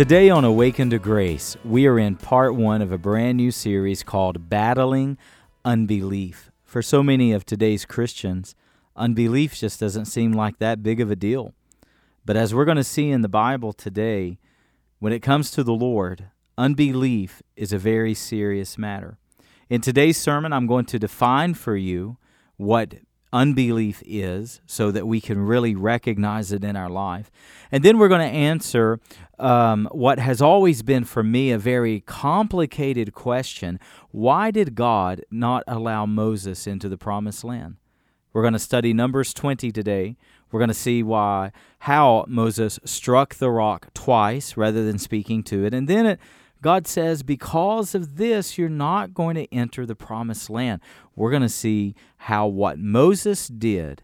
Today on Awakened to Grace, we are in part one of a brand new series called Battling Unbelief. For so many of today's Christians, unbelief just doesn't seem like that big of a deal. But as we're going to see in the Bible today, when it comes to the Lord, unbelief is a very serious matter. In today's sermon, I'm going to define for you what unbelief is so that we can really recognize it in our life. And then we're going to answer um, what has always been for me a very complicated question why did God not allow Moses into the promised land? We're going to study Numbers 20 today. We're going to see why how Moses struck the rock twice rather than speaking to it. And then it God says, because of this, you're not going to enter the promised land. We're going to see how what Moses did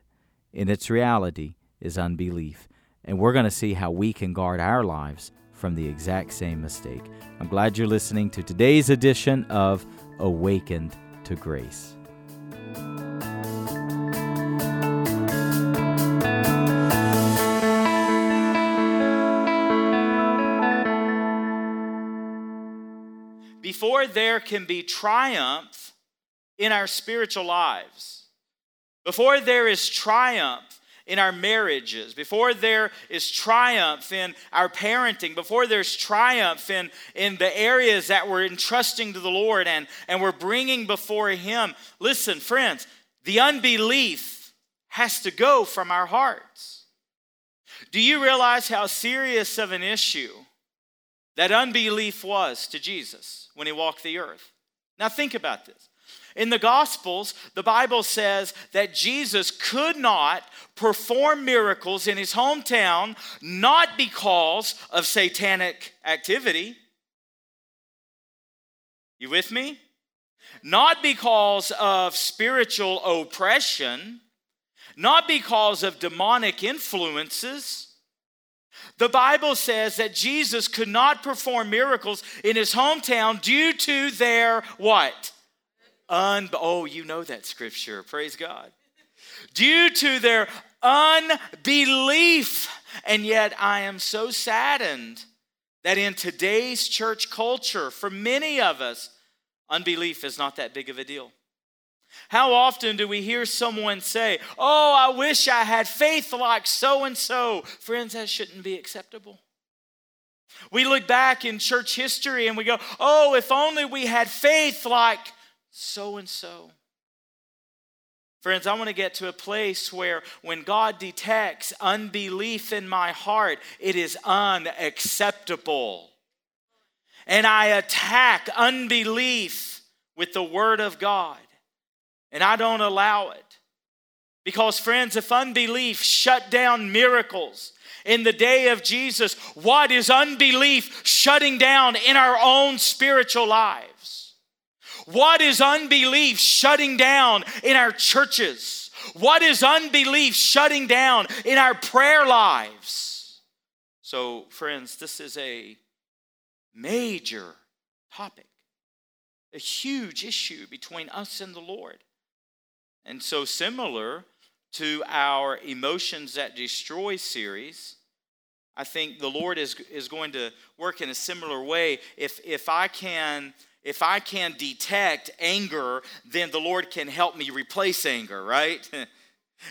in its reality is unbelief. And we're going to see how we can guard our lives from the exact same mistake. I'm glad you're listening to today's edition of Awakened to Grace. Before there can be triumph in our spiritual lives, before there is triumph in our marriages, before there is triumph in our parenting, before there's triumph in, in the areas that we're entrusting to the Lord and, and we're bringing before Him, listen, friends, the unbelief has to go from our hearts. Do you realize how serious of an issue that unbelief was to Jesus? When he walked the earth. Now, think about this. In the Gospels, the Bible says that Jesus could not perform miracles in his hometown, not because of satanic activity. You with me? Not because of spiritual oppression, not because of demonic influences the Bible says that Jesus could not perform miracles in his hometown due to their what? Un- oh, you know that scripture. Praise God. Due to their unbelief. And yet I am so saddened that in today's church culture, for many of us, unbelief is not that big of a deal. How often do we hear someone say, Oh, I wish I had faith like so and so? Friends, that shouldn't be acceptable. We look back in church history and we go, Oh, if only we had faith like so and so. Friends, I want to get to a place where when God detects unbelief in my heart, it is unacceptable. And I attack unbelief with the Word of God and I don't allow it. Because, friends, if unbelief shut down miracles in the day of Jesus, what is unbelief shutting down in our own spiritual lives? What is unbelief shutting down in our churches? What is unbelief shutting down in our prayer lives? So, friends, this is a major topic, a huge issue between us and the Lord. And so, similar to our Emotions That Destroy series, I think the Lord is, is going to work in a similar way. If, if I can if I can detect anger, then the Lord can help me replace anger, right?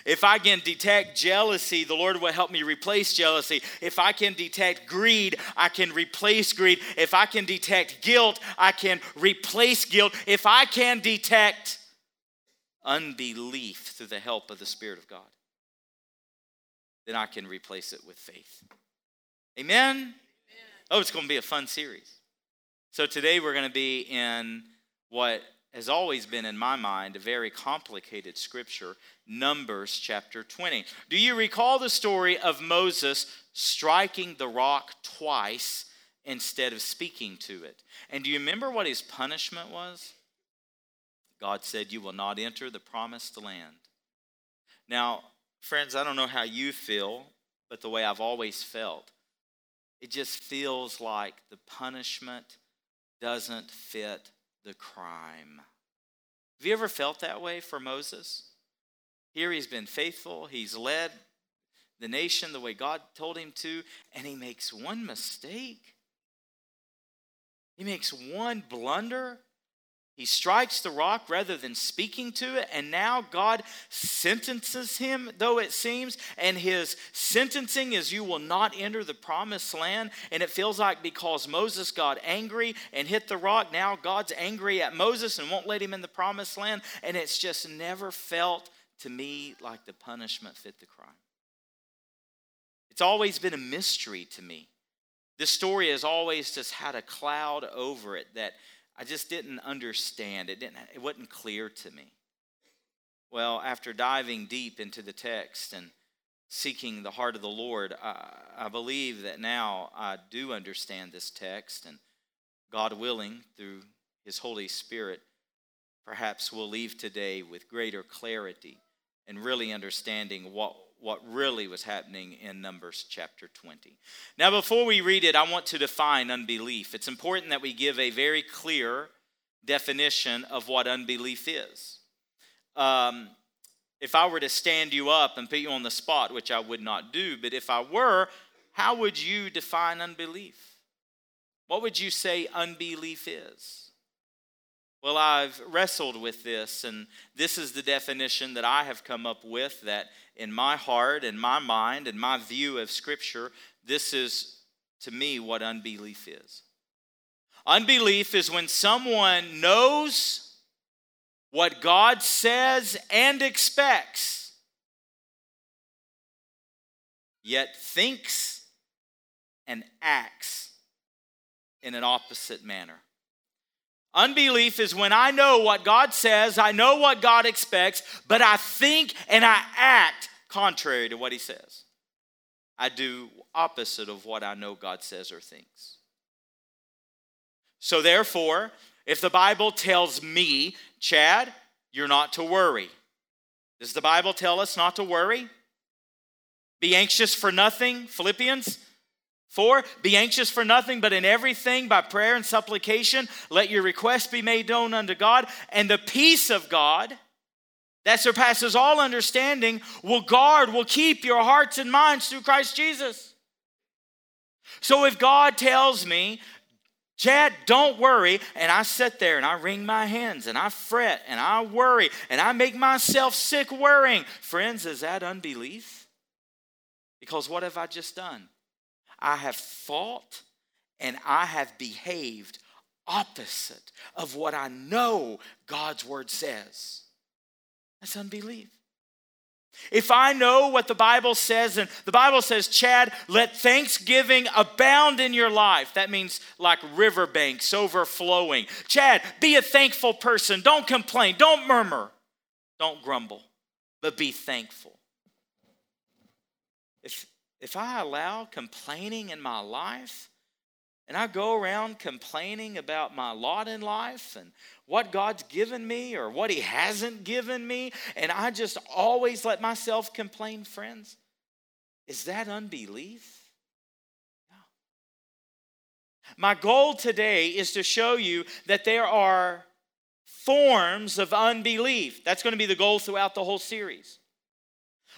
If I can detect jealousy, the Lord will help me replace jealousy. If I can detect greed, I can replace greed. If I can detect guilt, I can replace guilt. If I can detect unbelief through the help of the Spirit of God, then I can replace it with faith. Amen? Amen. Oh, it's going to be a fun series. So today we're going to be in what has always been in my mind a very complicated scripture, Numbers chapter 20. Do you recall the story of Moses striking the rock twice instead of speaking to it? And do you remember what his punishment was? God said, You will not enter the promised land. Now, friends, I don't know how you feel, but the way I've always felt, it just feels like the punishment doesn't fit the crime. Have you ever felt that way for Moses? Here he's been faithful, he's led the nation the way God told him to, and he makes one mistake. He makes one blunder. He strikes the rock rather than speaking to it, and now God sentences him, though it seems, and his sentencing is, You will not enter the promised land. And it feels like because Moses got angry and hit the rock, now God's angry at Moses and won't let him in the promised land. And it's just never felt to me like the punishment fit the crime. It's always been a mystery to me. This story has always just had a cloud over it that I just didn't understand. It didn't it wasn't clear to me. Well, after diving deep into the text and seeking the heart of the Lord, I, I believe that now I do understand this text, and God willing, through His Holy Spirit, perhaps we'll leave today with greater clarity and really understanding what what really was happening in Numbers chapter 20. Now, before we read it, I want to define unbelief. It's important that we give a very clear definition of what unbelief is. Um, if I were to stand you up and put you on the spot, which I would not do, but if I were, how would you define unbelief? What would you say unbelief is? Well, I've wrestled with this, and this is the definition that I have come up with that in my heart in my mind in my view of Scripture, this is to me what unbelief is. Unbelief is when someone knows what God says and expects, yet thinks and acts in an opposite manner. Unbelief is when I know what God says, I know what God expects, but I think and I act contrary to what He says. I do opposite of what I know God says or thinks. So, therefore, if the Bible tells me, Chad, you're not to worry, does the Bible tell us not to worry? Be anxious for nothing, Philippians Four, be anxious for nothing, but in everything by prayer and supplication, let your requests be made known unto God, and the peace of God that surpasses all understanding will guard, will keep your hearts and minds through Christ Jesus. So if God tells me, Chad, don't worry, and I sit there and I wring my hands and I fret and I worry and I make myself sick worrying, friends, is that unbelief? Because what have I just done? I have thought and I have behaved opposite of what I know God's word says. That's unbelief. If I know what the Bible says, and the Bible says, Chad, let thanksgiving abound in your life. That means like riverbanks overflowing. Chad, be a thankful person. Don't complain. Don't murmur. Don't grumble, but be thankful. If, if I allow complaining in my life, and I go around complaining about my lot in life and what God's given me or what He hasn't given me, and I just always let myself complain, friends, is that unbelief? No. My goal today is to show you that there are forms of unbelief. That's going to be the goal throughout the whole series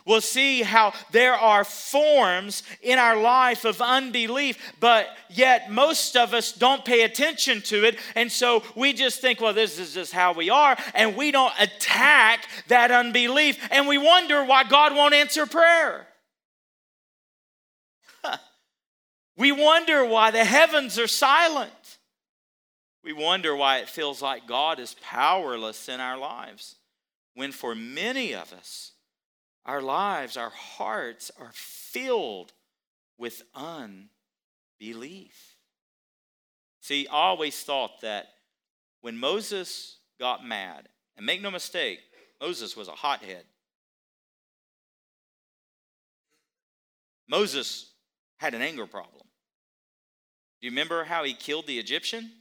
we'll see how there are forms in our life of unbelief, but yet most of us don't pay attention to it. And so we just think, well, this is just how we are. And we don't attack that unbelief. And we wonder why God won't answer prayer. we wonder why the heavens are silent. We wonder why it feels like God is powerless in our lives. When for many of us, our lives, our hearts are filled with unbelief. See, I always thought that when Moses got mad, and make no mistake, Moses was a hothead. Moses had an anger problem. Do you remember how he killed the Egyptian?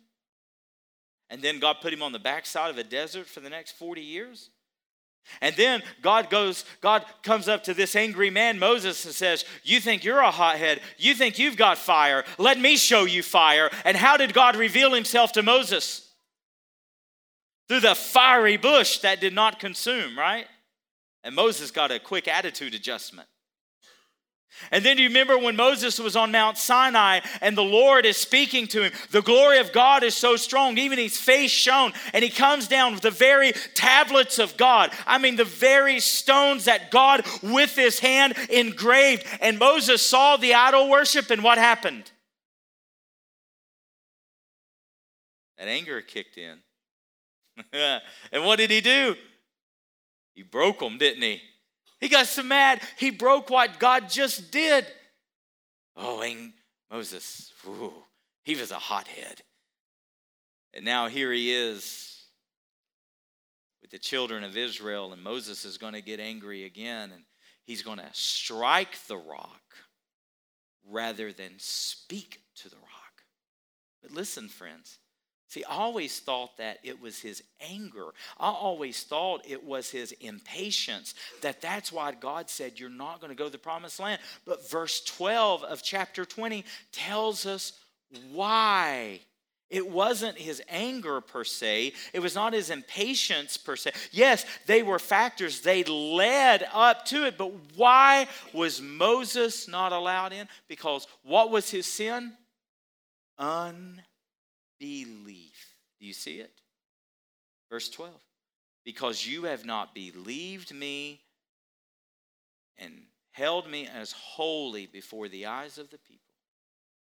And then God put him on the backside of a desert for the next 40 years? And then God goes, God comes up to this angry man, Moses, and says, You think you're a hothead. You think you've got fire. Let me show you fire. And how did God reveal himself to Moses? Through the fiery bush that did not consume, right? And Moses got a quick attitude adjustment. And then do you remember when Moses was on Mount Sinai and the Lord is speaking to him? The glory of God is so strong, even his face shone, and he comes down with the very tablets of God. I mean, the very stones that God with his hand engraved. And Moses saw the idol worship, and what happened? That anger kicked in. and what did he do? He broke them, didn't he? He got so mad, he broke what God just did. Oh, and Moses, ooh, he was a hothead. And now here he is with the children of Israel, and Moses is going to get angry again, and he's going to strike the rock rather than speak to the rock. But listen, friends, See, I always thought that it was his anger. I always thought it was his impatience. That that's why God said, You're not going to go to the promised land. But verse 12 of chapter 20 tells us why. It wasn't his anger per se. It was not his impatience per se. Yes, they were factors. They led up to it. But why was Moses not allowed in? Because what was his sin? Unbelief belief. Do you see it? Verse 12. Because you have not believed me and held me as holy before the eyes of the people,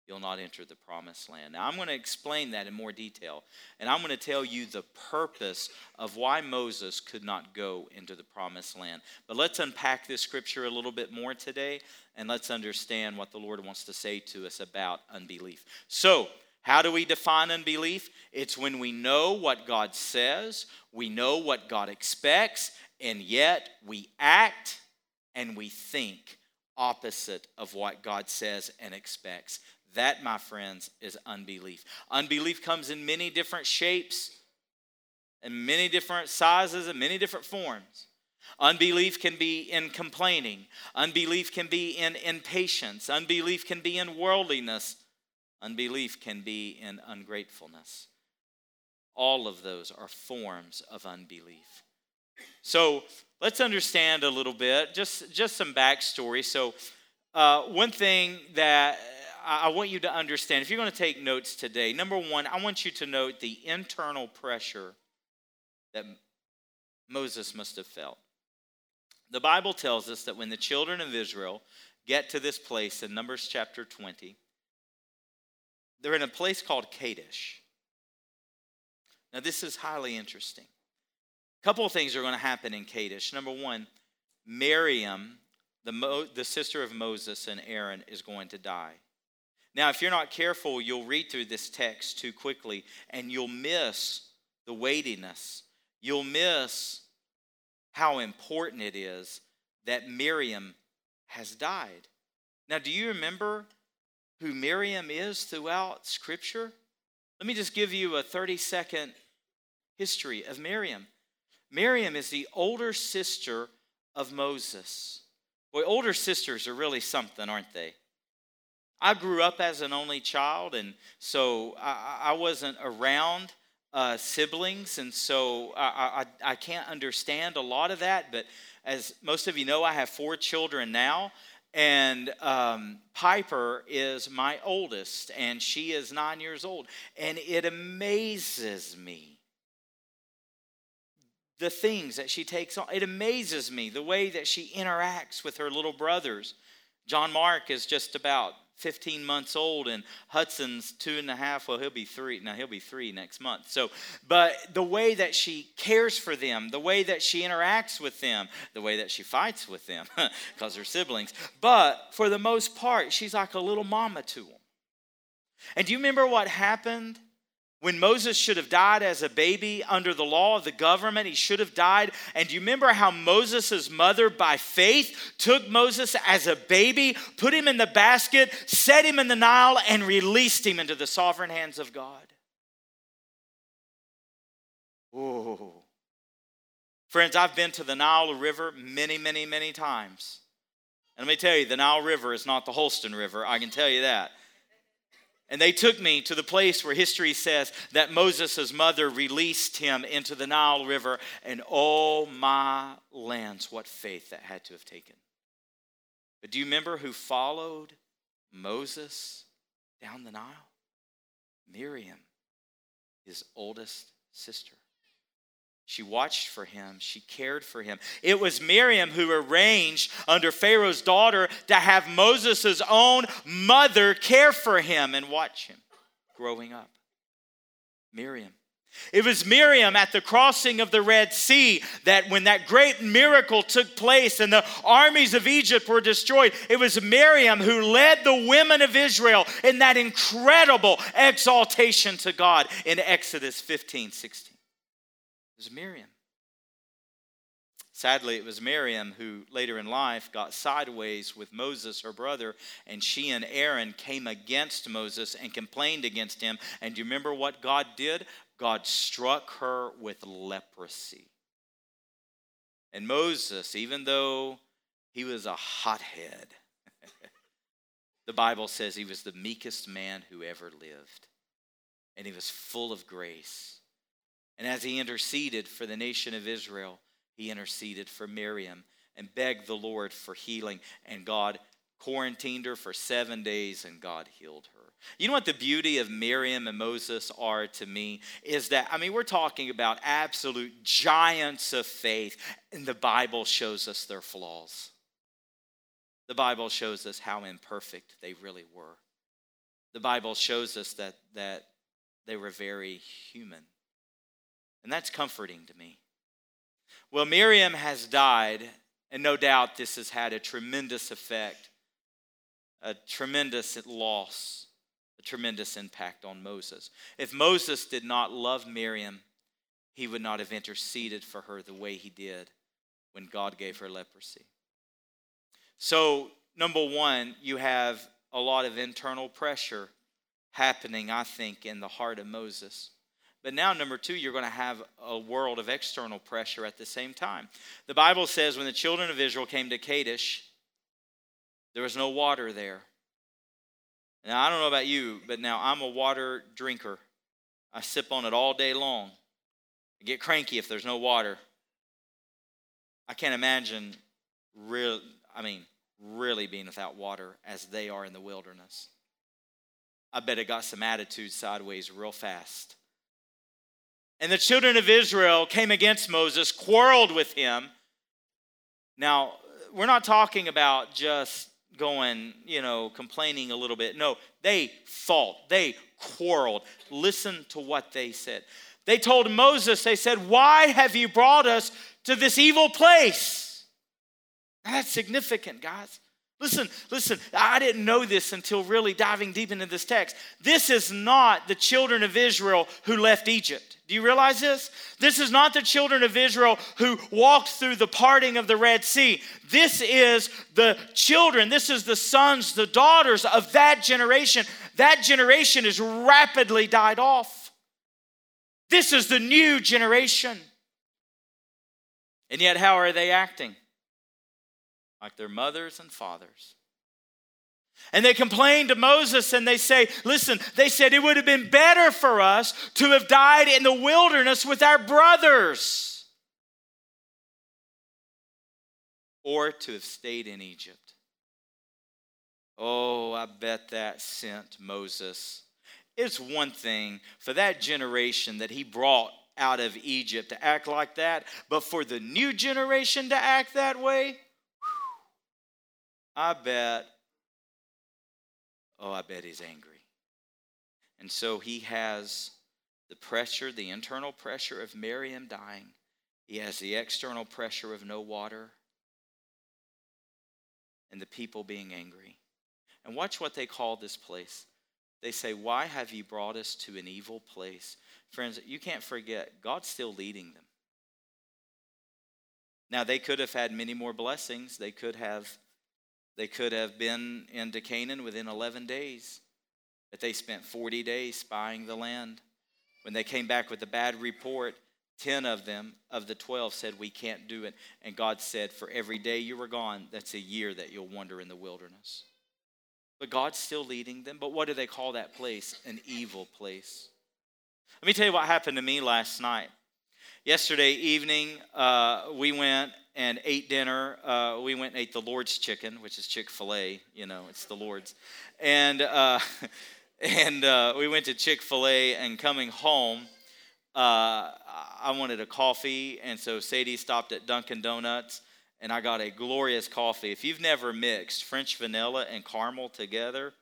you'll not enter the promised land. Now, I'm going to explain that in more detail, and I'm going to tell you the purpose of why Moses could not go into the promised land. But let's unpack this scripture a little bit more today, and let's understand what the Lord wants to say to us about unbelief. So, how do we define unbelief? It's when we know what God says, we know what God expects, and yet we act and we think opposite of what God says and expects. That, my friends, is unbelief. Unbelief comes in many different shapes and many different sizes and many different forms. Unbelief can be in complaining. Unbelief can be in impatience. Unbelief can be in worldliness. Unbelief can be in ungratefulness. All of those are forms of unbelief. So let's understand a little bit, just, just some backstory. So, uh, one thing that I want you to understand, if you're going to take notes today, number one, I want you to note the internal pressure that Moses must have felt. The Bible tells us that when the children of Israel get to this place in Numbers chapter 20, they're in a place called Kadesh. Now, this is highly interesting. A couple of things are going to happen in Kadesh. Number one, Miriam, the, Mo, the sister of Moses and Aaron, is going to die. Now, if you're not careful, you'll read through this text too quickly and you'll miss the weightiness. You'll miss how important it is that Miriam has died. Now, do you remember who Miriam is throughout Scripture? Let me just give you a 30 second history of Miriam. Miriam is the older sister of Moses. Boy, older sisters are really something, aren't they? I grew up as an only child, and so I, I wasn't around uh, siblings, and so I, I, I can't understand a lot of that. But as most of you know, I have four children now, and um, Piper is my oldest, and she is nine years old. And it amazes me the things that she takes on. It amazes me the way that she interacts with her little brothers. John Mark is just about 15 months old and Hudson's two and a half. Well, he'll be three. Now he'll be three next month. So, but the way that she cares for them, the way that she interacts with them, the way that she fights with them, because they're siblings. But for the most part, she's like a little mama to them. And do you remember what happened when Moses should have died as a baby under the law of the government, he should have died. And do you remember how Moses' mother, by faith, took Moses as a baby, put him in the basket, set him in the Nile, and released him into the sovereign hands of God? Oh. Friends, I've been to the Nile River many, many, many times. And let me tell you, the Nile River is not the Holston River, I can tell you that. And they took me to the place where history says that Moses' mother released him into the Nile River, and oh my lands, what faith that had to have taken. But do you remember who followed Moses down the Nile? Miriam, his oldest sister. She watched for him. She cared for him. It was Miriam who arranged under Pharaoh's daughter to have Moses' own mother care for him and watch him growing up. Miriam. It was Miriam at the crossing of the Red Sea that when that great miracle took place and the armies of Egypt were destroyed, it was Miriam who led the women of Israel in that incredible exaltation to God in Exodus 15 16. It was Miriam. Sadly, it was Miriam who later in life got sideways with Moses, her brother, and she and Aaron came against Moses and complained against him. And do you remember what God did? God struck her with leprosy. And Moses, even though he was a hothead, the Bible says he was the meekest man who ever lived. And he was full of grace. And as he interceded for the nation of Israel, he interceded for Miriam and begged the Lord for healing. And God quarantined her for seven days, and God healed her. You know what the beauty of Miriam and Moses are to me is that, I mean, we're talking about absolute giants of faith, and the Bible shows us their flaws. The Bible shows us how imperfect they really were. The Bible shows us that, that they were very human. And that's comforting to me. Well, Miriam has died, and no doubt this has had a tremendous effect, a tremendous loss a tremendous impact on Moses. If Moses did not love Miriam, he would not have interceded for her the way he did when God gave her leprosy. So, number one, you have a lot of internal pressure happening, I think, in the heart of Moses. But now, number two, you're going to have a world of external pressure at the same time. The Bible says when the children of Israel came to Kadesh, there was no water there. Now, I don't know about you, but now I'm a water drinker. I sip on it all day long. I get cranky if there's no water. I can't imagine real I mean, really being without water as they are in the wilderness. I bet it got some attitude sideways real fast. And the children of Israel came against Moses, quarreled with him. Now, we're not talking about just going, you know, complaining a little bit. No, they fought, they quarreled. Listen to what they said. They told Moses, they said, Why have you brought us to this evil place? That's significant, guys. Listen, listen, I didn't know this until really diving deep into this text. This is not the children of Israel who left Egypt. Do you realize this? This is not the children of Israel who walked through the parting of the Red Sea. This is the children, this is the sons, the daughters of that generation. That generation has rapidly died off. This is the new generation. And yet, how are they acting? Like their mothers and fathers. And they complain to Moses and they say, Listen, they said it would have been better for us to have died in the wilderness with our brothers or to have stayed in Egypt. Oh, I bet that sent Moses. It's one thing for that generation that he brought out of Egypt to act like that, but for the new generation to act that way, I bet, oh, I bet he's angry. And so he has the pressure, the internal pressure of Miriam dying. He has the external pressure of no water and the people being angry. And watch what they call this place. They say, Why have you brought us to an evil place? Friends, you can't forget, God's still leading them. Now, they could have had many more blessings. They could have they could have been into Canaan within 11 days, but they spent 40 days spying the land. When they came back with a bad report, 10 of them, of the 12, said, We can't do it. And God said, For every day you were gone, that's a year that you'll wander in the wilderness. But God's still leading them. But what do they call that place? An evil place. Let me tell you what happened to me last night. Yesterday evening, uh, we went and ate dinner. Uh, we went and ate the Lord's chicken, which is Chick fil A, you know, it's the Lord's. And, uh, and uh, we went to Chick fil A, and coming home, uh, I wanted a coffee. And so Sadie stopped at Dunkin' Donuts, and I got a glorious coffee. If you've never mixed French vanilla and caramel together,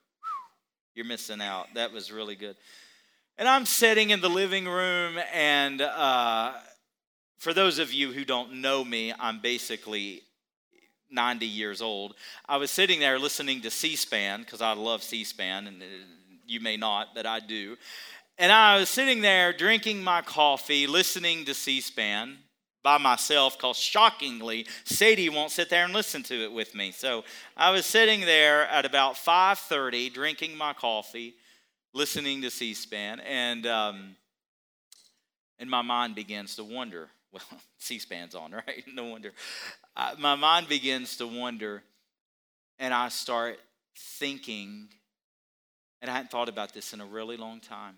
you're missing out. That was really good. And I'm sitting in the living room, and uh, for those of you who don't know me, I'm basically 90 years old. I was sitting there listening to C SPAN because I love C SPAN, and uh, you may not, but I do. And I was sitting there drinking my coffee, listening to C SPAN by myself because shockingly sadie won't sit there and listen to it with me so i was sitting there at about 5.30 drinking my coffee listening to c-span and, um, and my mind begins to wonder well c-span's on right no wonder uh, my mind begins to wonder and i start thinking and i hadn't thought about this in a really long time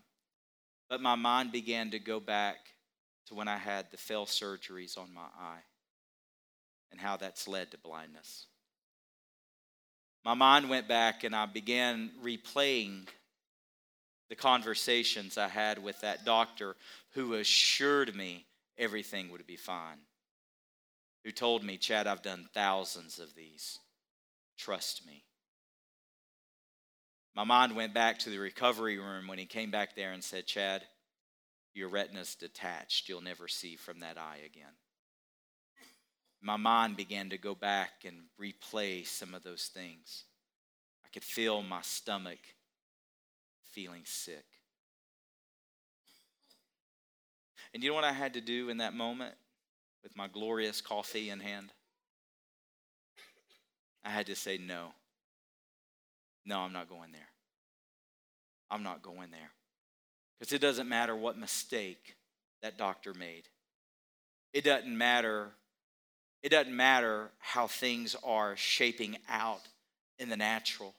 but my mind began to go back to when I had the fail surgeries on my eye and how that's led to blindness. My mind went back and I began replaying the conversations I had with that doctor who assured me everything would be fine. Who told me, Chad, I've done thousands of these. Trust me. My mind went back to the recovery room when he came back there and said, Chad, your retina's detached. You'll never see from that eye again. My mind began to go back and replay some of those things. I could feel my stomach feeling sick. And you know what I had to do in that moment with my glorious coffee in hand? I had to say, no. No, I'm not going there. I'm not going there. Because it doesn't matter what mistake that doctor made. It doesn't matter it doesn't matter how things are shaping out in the natural.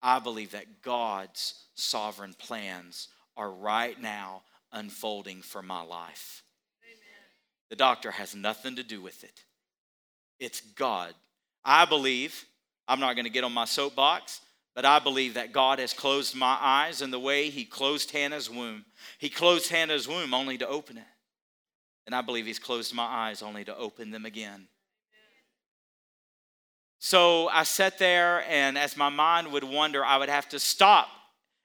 I believe that God's sovereign plans are right now unfolding for my life. Amen. The doctor has nothing to do with it. It's God. I believe, I'm not going to get on my soapbox, but I believe that God has closed my eyes in the way He closed Hannah's womb. He closed Hannah's womb only to open it. And I believe He's closed my eyes only to open them again. So I sat there, and as my mind would wander, I would have to stop.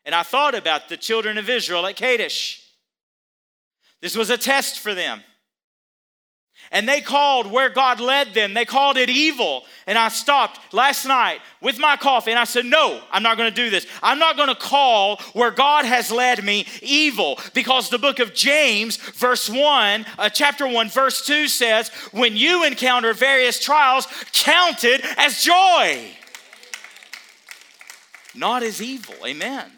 And I thought about the children of Israel at Kadesh. This was a test for them. And they called where God led them, they called it evil. And I stopped last night with my coffee and I said, No, I'm not going to do this. I'm not going to call where God has led me evil because the book of James, verse 1, uh, chapter 1, verse 2 says, When you encounter various trials, count it as joy, not as evil. Amen.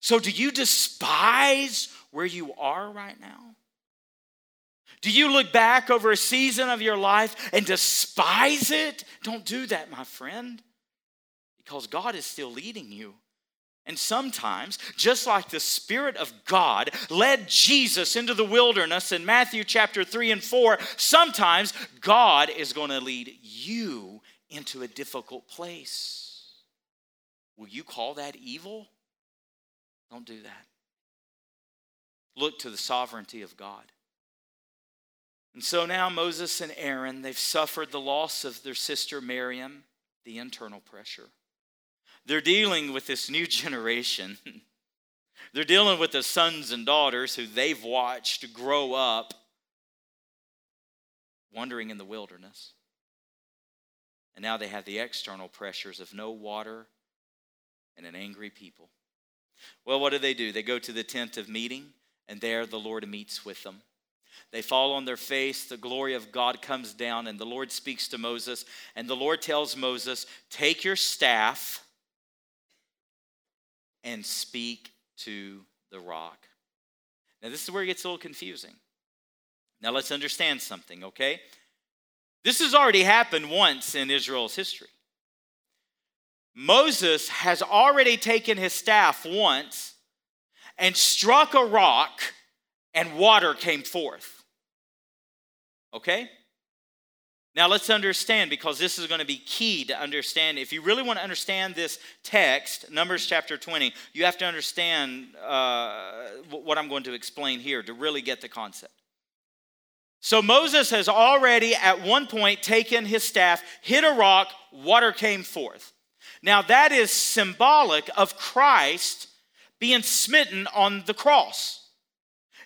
So, do you despise where you are right now? Do you look back over a season of your life and despise it? Don't do that, my friend, because God is still leading you. And sometimes, just like the Spirit of God led Jesus into the wilderness in Matthew chapter 3 and 4, sometimes God is going to lead you into a difficult place. Will you call that evil? Don't do that. Look to the sovereignty of God. And so now Moses and Aaron, they've suffered the loss of their sister Miriam, the internal pressure. They're dealing with this new generation. They're dealing with the sons and daughters who they've watched grow up wandering in the wilderness. And now they have the external pressures of no water and an angry people. Well, what do they do? They go to the tent of meeting, and there the Lord meets with them. They fall on their face. The glory of God comes down, and the Lord speaks to Moses. And the Lord tells Moses, Take your staff and speak to the rock. Now, this is where it gets a little confusing. Now, let's understand something, okay? This has already happened once in Israel's history. Moses has already taken his staff once and struck a rock, and water came forth. Okay? Now let's understand because this is going to be key to understand. If you really want to understand this text, Numbers chapter 20, you have to understand uh, what I'm going to explain here to really get the concept. So Moses has already at one point taken his staff, hit a rock, water came forth. Now that is symbolic of Christ being smitten on the cross.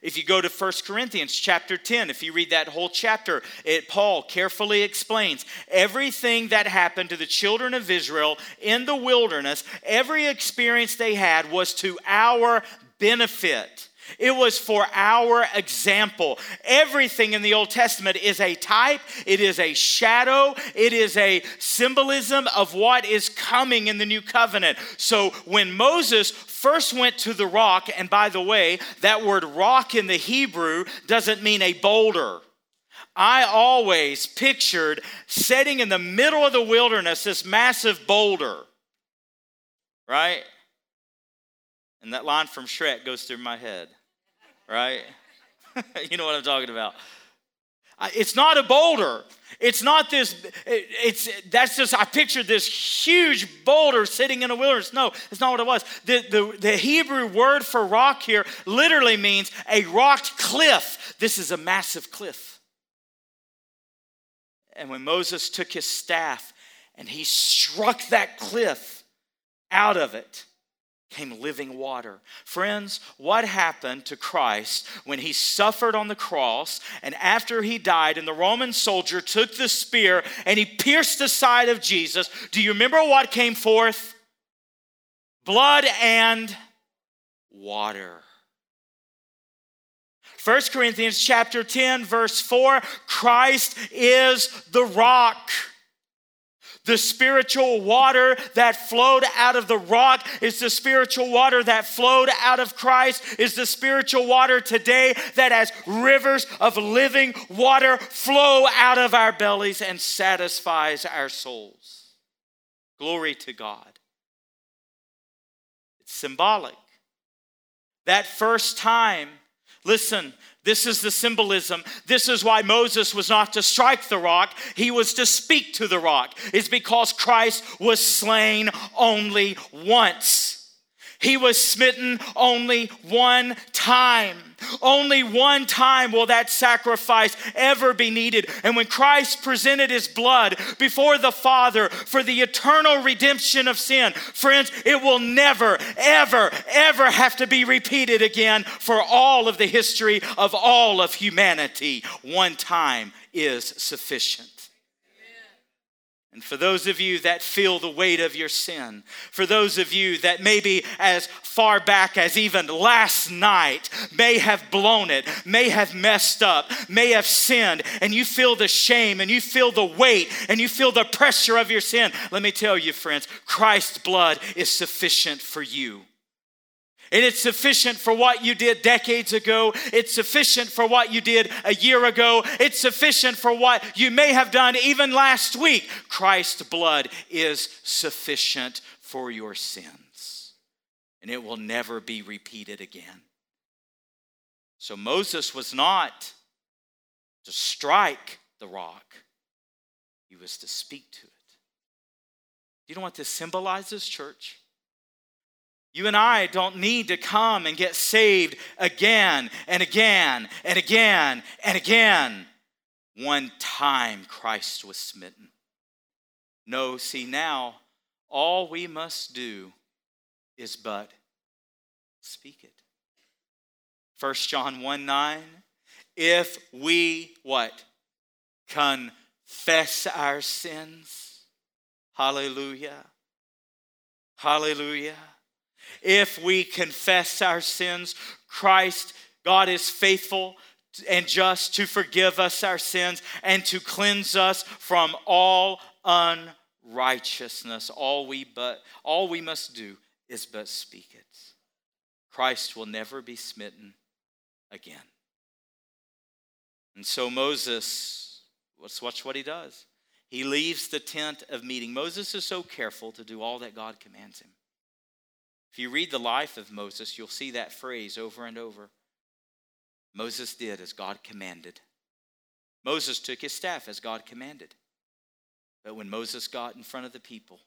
If you go to 1 Corinthians chapter 10, if you read that whole chapter, it, Paul carefully explains everything that happened to the children of Israel in the wilderness, every experience they had was to our benefit. It was for our example. Everything in the Old Testament is a type, it is a shadow, it is a symbolism of what is coming in the new covenant. So when Moses first went to the rock, and by the way, that word rock in the Hebrew doesn't mean a boulder. I always pictured sitting in the middle of the wilderness this massive boulder, right? And that line from Shrek goes through my head, right? you know what I'm talking about. It's not a boulder. It's not this, it's that's just I pictured this huge boulder sitting in a wilderness. No, it's not what it was. The, the, the Hebrew word for rock here literally means a rocked cliff. This is a massive cliff. And when Moses took his staff and he struck that cliff out of it, came living water. Friends, what happened to Christ when he suffered on the cross and after he died and the Roman soldier took the spear and he pierced the side of Jesus? Do you remember what came forth? Blood and water. 1 Corinthians chapter 10 verse 4 Christ is the rock. The spiritual water that flowed out of the rock is the spiritual water that flowed out of Christ, is the spiritual water today that as rivers of living water flow out of our bellies and satisfies our souls. Glory to God. It's symbolic. That first time, listen, this is the symbolism. This is why Moses was not to strike the rock, he was to speak to the rock. It's because Christ was slain only once. He was smitten only one time. Only one time will that sacrifice ever be needed. And when Christ presented his blood before the Father for the eternal redemption of sin, friends, it will never, ever, ever have to be repeated again for all of the history of all of humanity. One time is sufficient. And for those of you that feel the weight of your sin, for those of you that maybe as far back as even last night may have blown it, may have messed up, may have sinned, and you feel the shame and you feel the weight and you feel the pressure of your sin, let me tell you, friends, Christ's blood is sufficient for you. And it's sufficient for what you did decades ago. It's sufficient for what you did a year ago. It's sufficient for what you may have done even last week. Christ's blood is sufficient for your sins, and it will never be repeated again. So Moses was not to strike the rock, he was to speak to it. Do you know what this symbolizes, church? You and I don't need to come and get saved again and again and again and again. One time Christ was smitten. No, see, now all we must do is but speak it. 1 John 1 9. If we what? Confess our sins. Hallelujah. Hallelujah if we confess our sins, Christ, God is faithful and just to forgive us our sins and to cleanse us from all unrighteousness. All we but all we must do is but speak it. Christ will never be smitten again. And so Moses, let's watch what he does. He leaves the tent of meeting. Moses is so careful to do all that God commands him. If you read the life of Moses, you'll see that phrase over and over. Moses did as God commanded. Moses took his staff as God commanded. But when Moses got in front of the people,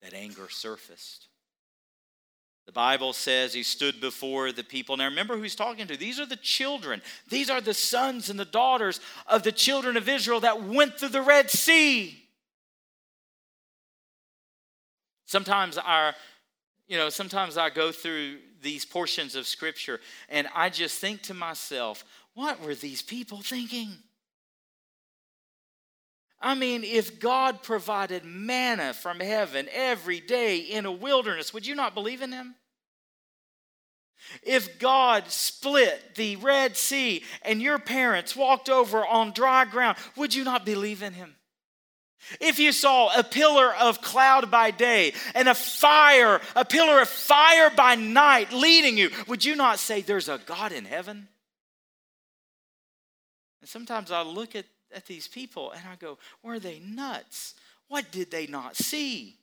that anger surfaced. The Bible says he stood before the people. Now remember who he's talking to. These are the children. These are the sons and the daughters of the children of Israel that went through the Red Sea. Sometimes our you know, sometimes I go through these portions of scripture and I just think to myself, what were these people thinking? I mean, if God provided manna from heaven every day in a wilderness, would you not believe in Him? If God split the Red Sea and your parents walked over on dry ground, would you not believe in Him? If you saw a pillar of cloud by day and a fire, a pillar of fire by night leading you, would you not say there's a God in heaven? And sometimes I look at at these people and I go, were they nuts? What did they not see?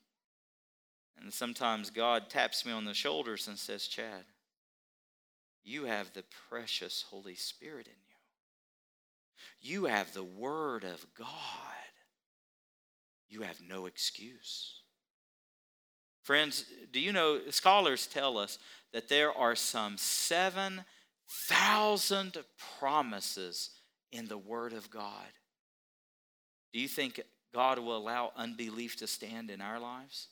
And sometimes God taps me on the shoulders and says, Chad, you have the precious Holy Spirit in you. You have the Word of God. You have no excuse. Friends, do you know, scholars tell us that there are some 7,000 promises in the Word of God. Do you think God will allow unbelief to stand in our lives?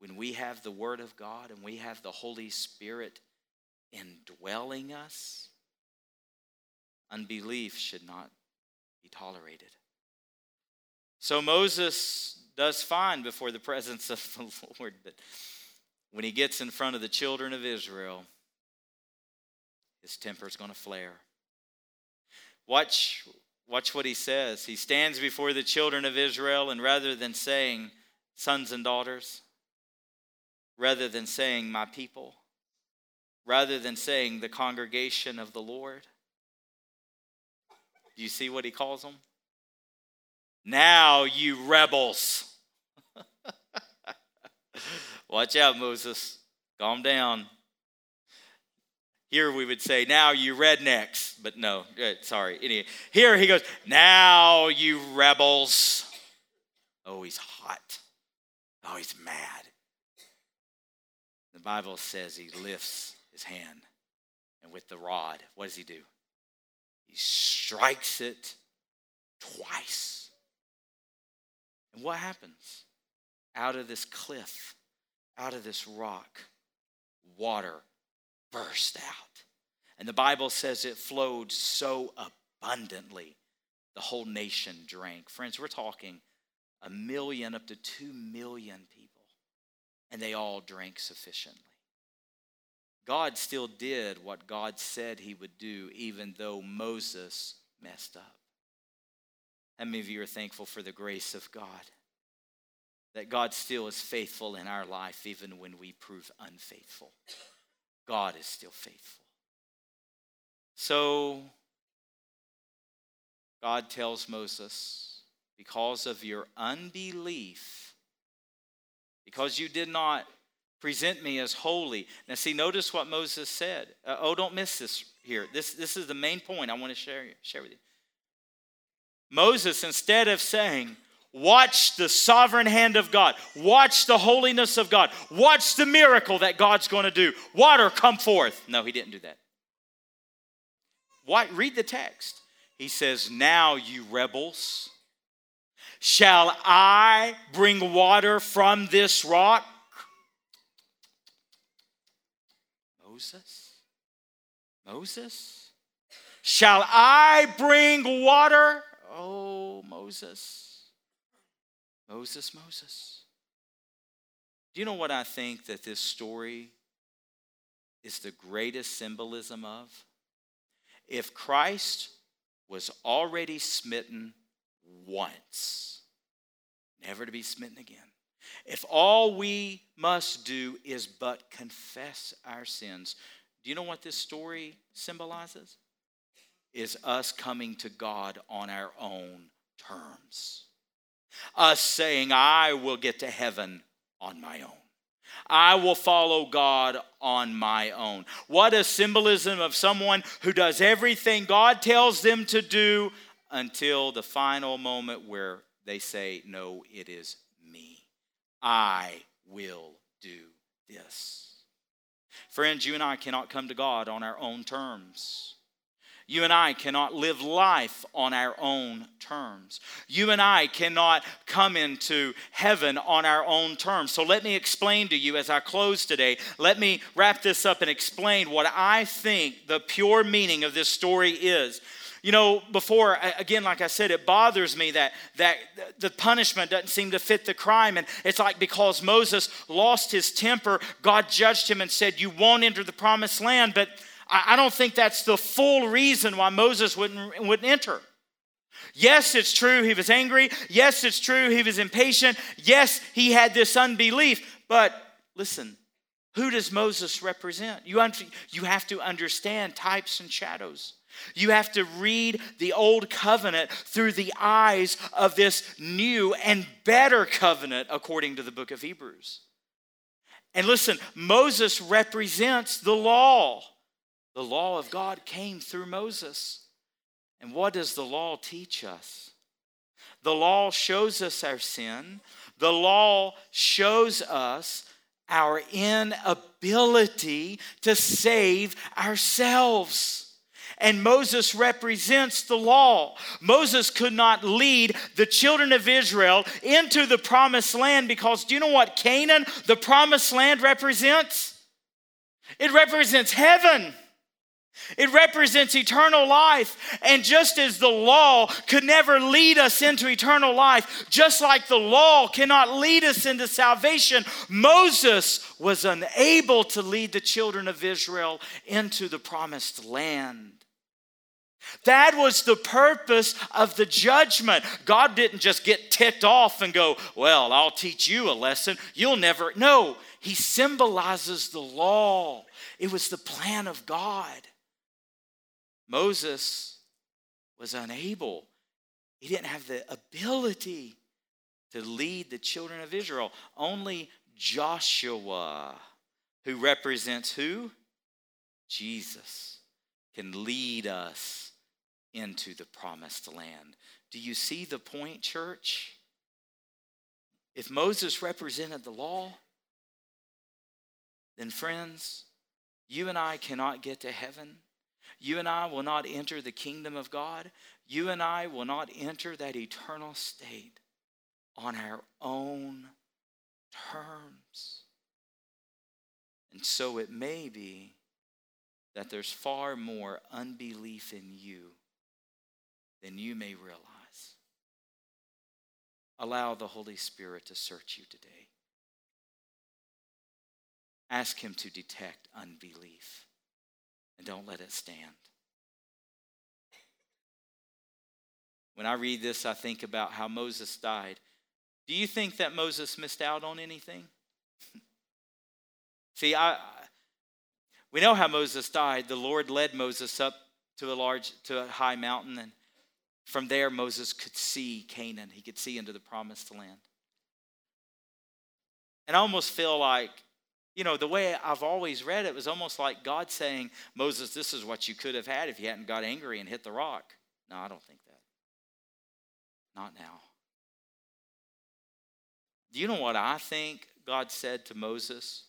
When we have the Word of God and we have the Holy Spirit indwelling us, unbelief should not be tolerated. So Moses does fine before the presence of the Lord, but when he gets in front of the children of Israel, his temper is going to flare. Watch, watch what he says. He stands before the children of Israel, and rather than saying, sons and daughters, rather than saying, my people, rather than saying, the congregation of the Lord, do you see what he calls them? Now, you rebels. Watch out, Moses. Calm down. Here we would say, now you rednecks, but no, uh, sorry. Anyway, here he goes, now you rebels. Oh, he's hot. Oh, he's mad. The Bible says he lifts his hand, and with the rod, what does he do? He strikes it twice. And what happens? Out of this cliff, out of this rock, water burst out. And the Bible says it flowed so abundantly, the whole nation drank. Friends, we're talking a million up to two million people, and they all drank sufficiently. God still did what God said he would do, even though Moses messed up. How many of you are thankful for the grace of God? That God still is faithful in our life, even when we prove unfaithful. God is still faithful. So, God tells Moses, because of your unbelief, because you did not present me as holy. Now, see, notice what Moses said. Uh, oh, don't miss this here. This, this is the main point I want to share, share with you. Moses, instead of saying, Watch the sovereign hand of God. Watch the holiness of God. Watch the miracle that God's going to do. Water come forth. No, he didn't do that. Why? Read the text. He says, Now, you rebels, shall I bring water from this rock? Moses? Moses? Shall I bring water? Oh, Moses. Moses, Moses. Do you know what I think that this story is the greatest symbolism of? If Christ was already smitten once, never to be smitten again, if all we must do is but confess our sins, do you know what this story symbolizes? Is us coming to God on our own terms us saying, I will get to heaven on my own. I will follow God on my own. What a symbolism of someone who does everything God tells them to do until the final moment where they say, No, it is me. I will do this. Friends, you and I cannot come to God on our own terms. You and I cannot live life on our own terms. You and I cannot come into heaven on our own terms. So let me explain to you as I close today. Let me wrap this up and explain what I think the pure meaning of this story is. You know, before again, like I said, it bothers me that that the punishment doesn't seem to fit the crime, and it's like because Moses lost his temper, God judged him and said, "You won't enter the promised land." But I don't think that's the full reason why Moses wouldn't, wouldn't enter. Yes, it's true he was angry. Yes, it's true he was impatient. Yes, he had this unbelief. But listen, who does Moses represent? You, you have to understand types and shadows. You have to read the old covenant through the eyes of this new and better covenant, according to the book of Hebrews. And listen, Moses represents the law. The law of God came through Moses. And what does the law teach us? The law shows us our sin. The law shows us our inability to save ourselves. And Moses represents the law. Moses could not lead the children of Israel into the promised land because do you know what Canaan, the promised land, represents? It represents heaven. It represents eternal life. And just as the law could never lead us into eternal life, just like the law cannot lead us into salvation, Moses was unable to lead the children of Israel into the promised land. That was the purpose of the judgment. God didn't just get ticked off and go, Well, I'll teach you a lesson. You'll never. No, He symbolizes the law. It was the plan of God. Moses was unable, he didn't have the ability to lead the children of Israel. Only Joshua, who represents who? Jesus, can lead us into the promised land. Do you see the point, church? If Moses represented the law, then, friends, you and I cannot get to heaven you and I will not enter the kingdom of God. You and I will not enter that eternal state on our own terms. And so it may be that there's far more unbelief in you than you may realize. Allow the Holy Spirit to search you today. Ask Him to detect unbelief and don't let it stand. When I read this, I think about how Moses died. Do you think that Moses missed out on anything? See, I, we know how Moses died. The Lord led Moses up to a large, to a high mountain, and from there Moses could see Canaan. He could see into the promised land. And I almost feel like you know, the way I've always read it was almost like God saying, Moses, this is what you could have had if you hadn't got angry and hit the rock. No, I don't think that. Not now. Do you know what I think God said to Moses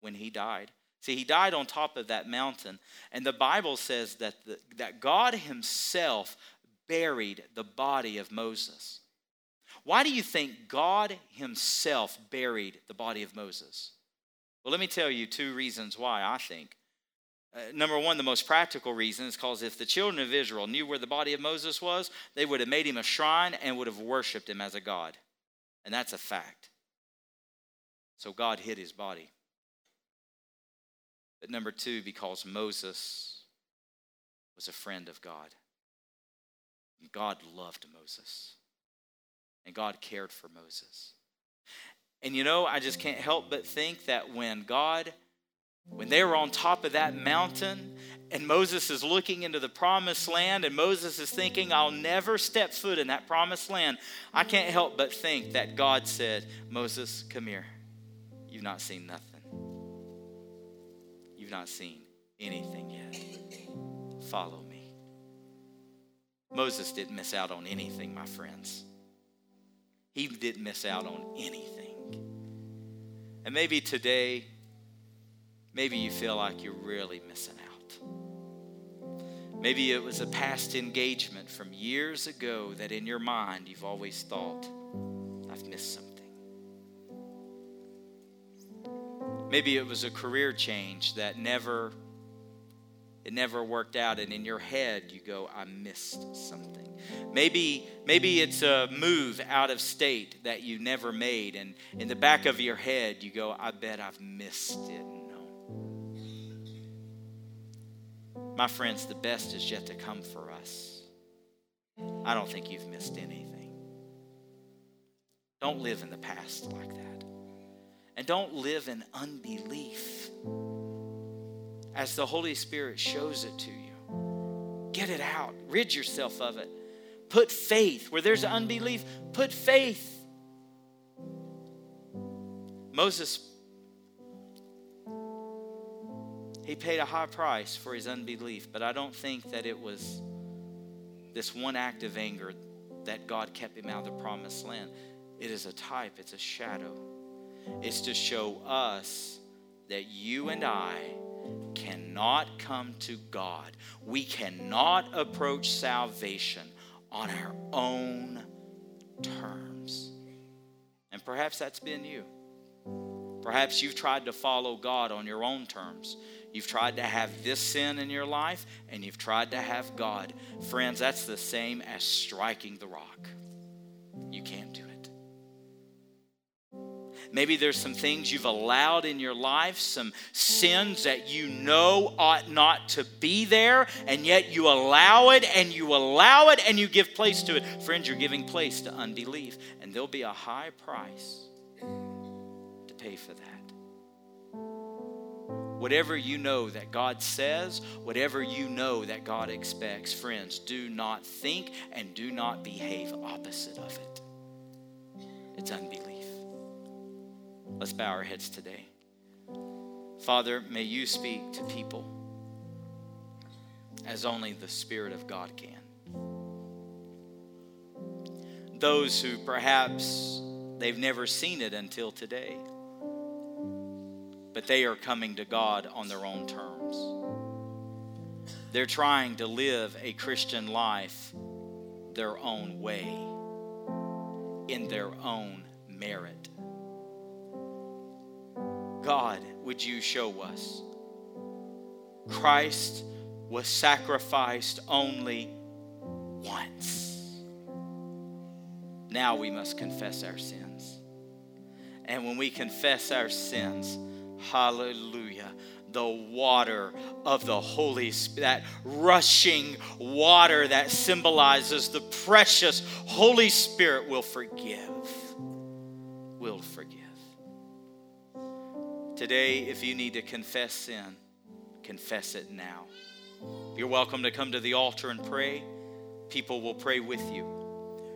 when he died? See, he died on top of that mountain, and the Bible says that, the, that God himself buried the body of Moses. Why do you think God himself buried the body of Moses? Well, let me tell you two reasons why I think. Uh, number one, the most practical reason is because if the children of Israel knew where the body of Moses was, they would have made him a shrine and would have worshiped him as a god. And that's a fact. So God hid his body. But number two, because Moses was a friend of God. God loved Moses. And God cared for Moses. And you know, I just can't help but think that when God, when they were on top of that mountain and Moses is looking into the promised land and Moses is thinking, I'll never step foot in that promised land, I can't help but think that God said, Moses, come here. You've not seen nothing. You've not seen anything yet. Follow me. Moses didn't miss out on anything, my friends. He didn't miss out on anything. And maybe today, maybe you feel like you're really missing out. Maybe it was a past engagement from years ago that in your mind you've always thought, I've missed something. Maybe it was a career change that never it never worked out and in your head you go I missed something. Maybe maybe it's a move out of state that you never made and in the back of your head you go I bet I've missed it. No. My friends, the best is yet to come for us. I don't think you've missed anything. Don't live in the past like that. And don't live in unbelief as the Holy Spirit shows it to you. Get it out, rid yourself of it. Put faith where there's unbelief, put faith. Moses, he paid a high price for his unbelief, but I don't think that it was this one act of anger that God kept him out of the promised land. It is a type, it's a shadow It's to show us that you and I cannot come to God. We cannot approach salvation on our own terms. And perhaps that's been you. Perhaps you've tried to follow God on your own terms. You've tried to have this sin in your life, and you've tried to have God. Friends, that's the same as striking the rock. Maybe there's some things you've allowed in your life, some sins that you know ought not to be there, and yet you allow it and you allow it and you give place to it. Friends, you're giving place to unbelief, and there'll be a high price to pay for that. Whatever you know that God says, whatever you know that God expects, friends, do not think and do not behave opposite of it. It's unbelief. Let's bow our heads today. Father, may you speak to people as only the Spirit of God can. Those who perhaps they've never seen it until today, but they are coming to God on their own terms. They're trying to live a Christian life their own way, in their own merit. God, would you show us? Christ was sacrificed only once. Now we must confess our sins. And when we confess our sins, hallelujah, the water of the Holy Spirit, that rushing water that symbolizes the precious Holy Spirit will forgive. Will forgive. Today, if you need to confess sin, confess it now. You're welcome to come to the altar and pray. People will pray with you.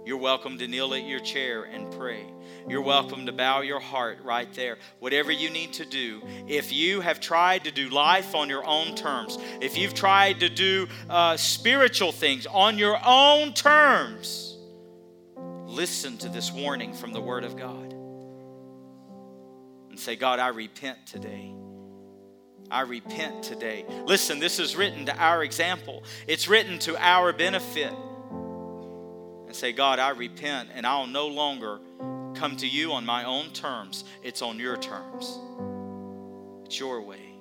You're welcome to kneel at your chair and pray. You're welcome to bow your heart right there. Whatever you need to do. If you have tried to do life on your own terms, if you've tried to do uh, spiritual things on your own terms, listen to this warning from the Word of God and say, God, I repent today. I repent today. Listen, this is written to our example, it's written to our benefit. And say, God, I repent, and I'll no longer come to you on my own terms. It's on your terms, it's your way.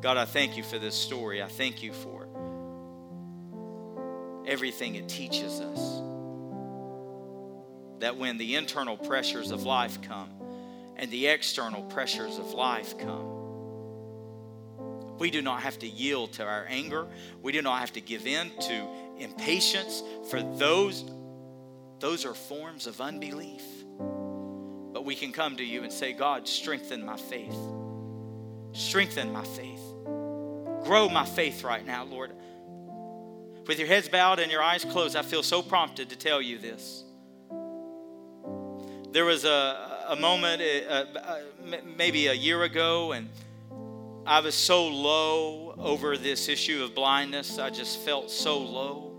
God, I thank you for this story. I thank you for everything it teaches us that when the internal pressures of life come and the external pressures of life come, we do not have to yield to our anger. We do not have to give in to impatience, for those, those are forms of unbelief. But we can come to you and say, God, strengthen my faith. Strengthen my faith. Grow my faith right now, Lord. With your heads bowed and your eyes closed, I feel so prompted to tell you this There was a, a moment, uh, uh, maybe a year ago, and I was so low over this issue of blindness. I just felt so low.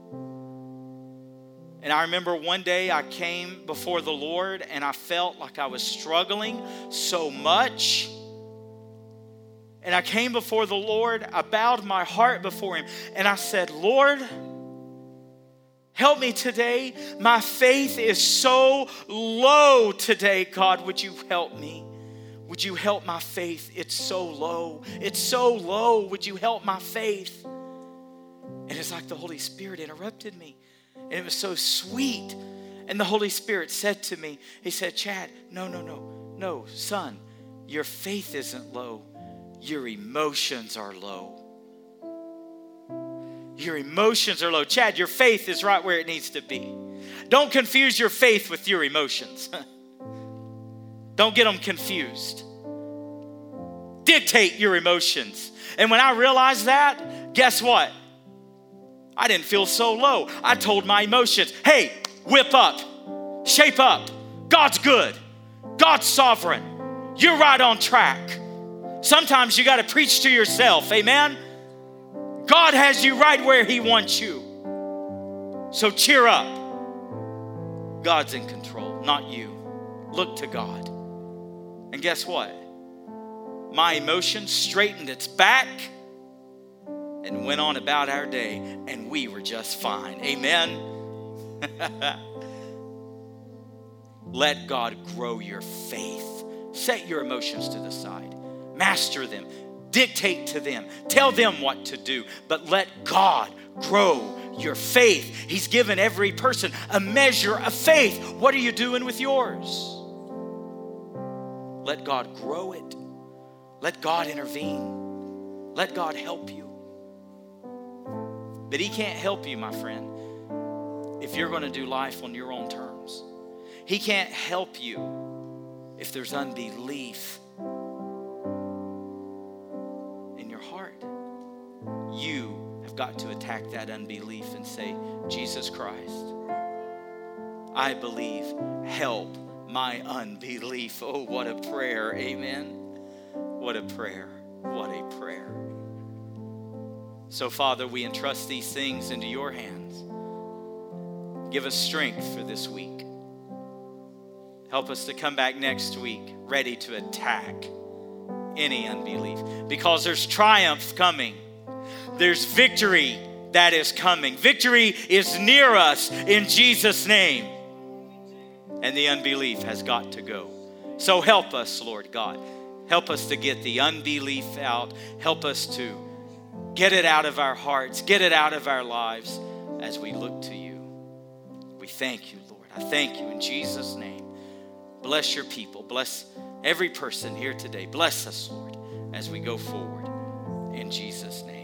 And I remember one day I came before the Lord and I felt like I was struggling so much. And I came before the Lord, I bowed my heart before Him, and I said, Lord, help me today. My faith is so low today. God, would you help me? Would you help my faith? It's so low. It's so low. Would you help my faith? And it's like the Holy Spirit interrupted me. And it was so sweet. And the Holy Spirit said to me, He said, Chad, no, no, no, no, son, your faith isn't low. Your emotions are low. Your emotions are low. Chad, your faith is right where it needs to be. Don't confuse your faith with your emotions. Don't get them confused. Dictate your emotions. And when I realized that, guess what? I didn't feel so low. I told my emotions, hey, whip up, shape up. God's good, God's sovereign. You're right on track. Sometimes you got to preach to yourself, amen? God has you right where He wants you. So cheer up. God's in control, not you. Look to God. And guess what? My emotion straightened its back and went on about our day, and we were just fine. Amen. Let God grow your faith. Set your emotions to the side, master them, dictate to them, tell them what to do, but let God grow your faith. He's given every person a measure of faith. What are you doing with yours? Let God grow it. Let God intervene. Let God help you. But He can't help you, my friend, if you're going to do life on your own terms. He can't help you if there's unbelief You have got to attack that unbelief and say, Jesus Christ, I believe, help my unbelief. Oh, what a prayer. Amen. What a prayer. What a prayer. So, Father, we entrust these things into your hands. Give us strength for this week. Help us to come back next week ready to attack any unbelief because there's triumph coming, there's victory that is coming. Victory is near us in Jesus' name. And the unbelief has got to go. So help us, Lord God. Help us to get the unbelief out. Help us to Get it out of our hearts, get it out of our lives as we look to you. We thank you, Lord. I thank you in Jesus' name. Bless your people. Bless every person here today. Bless us, Lord, as we go forward. In Jesus' name.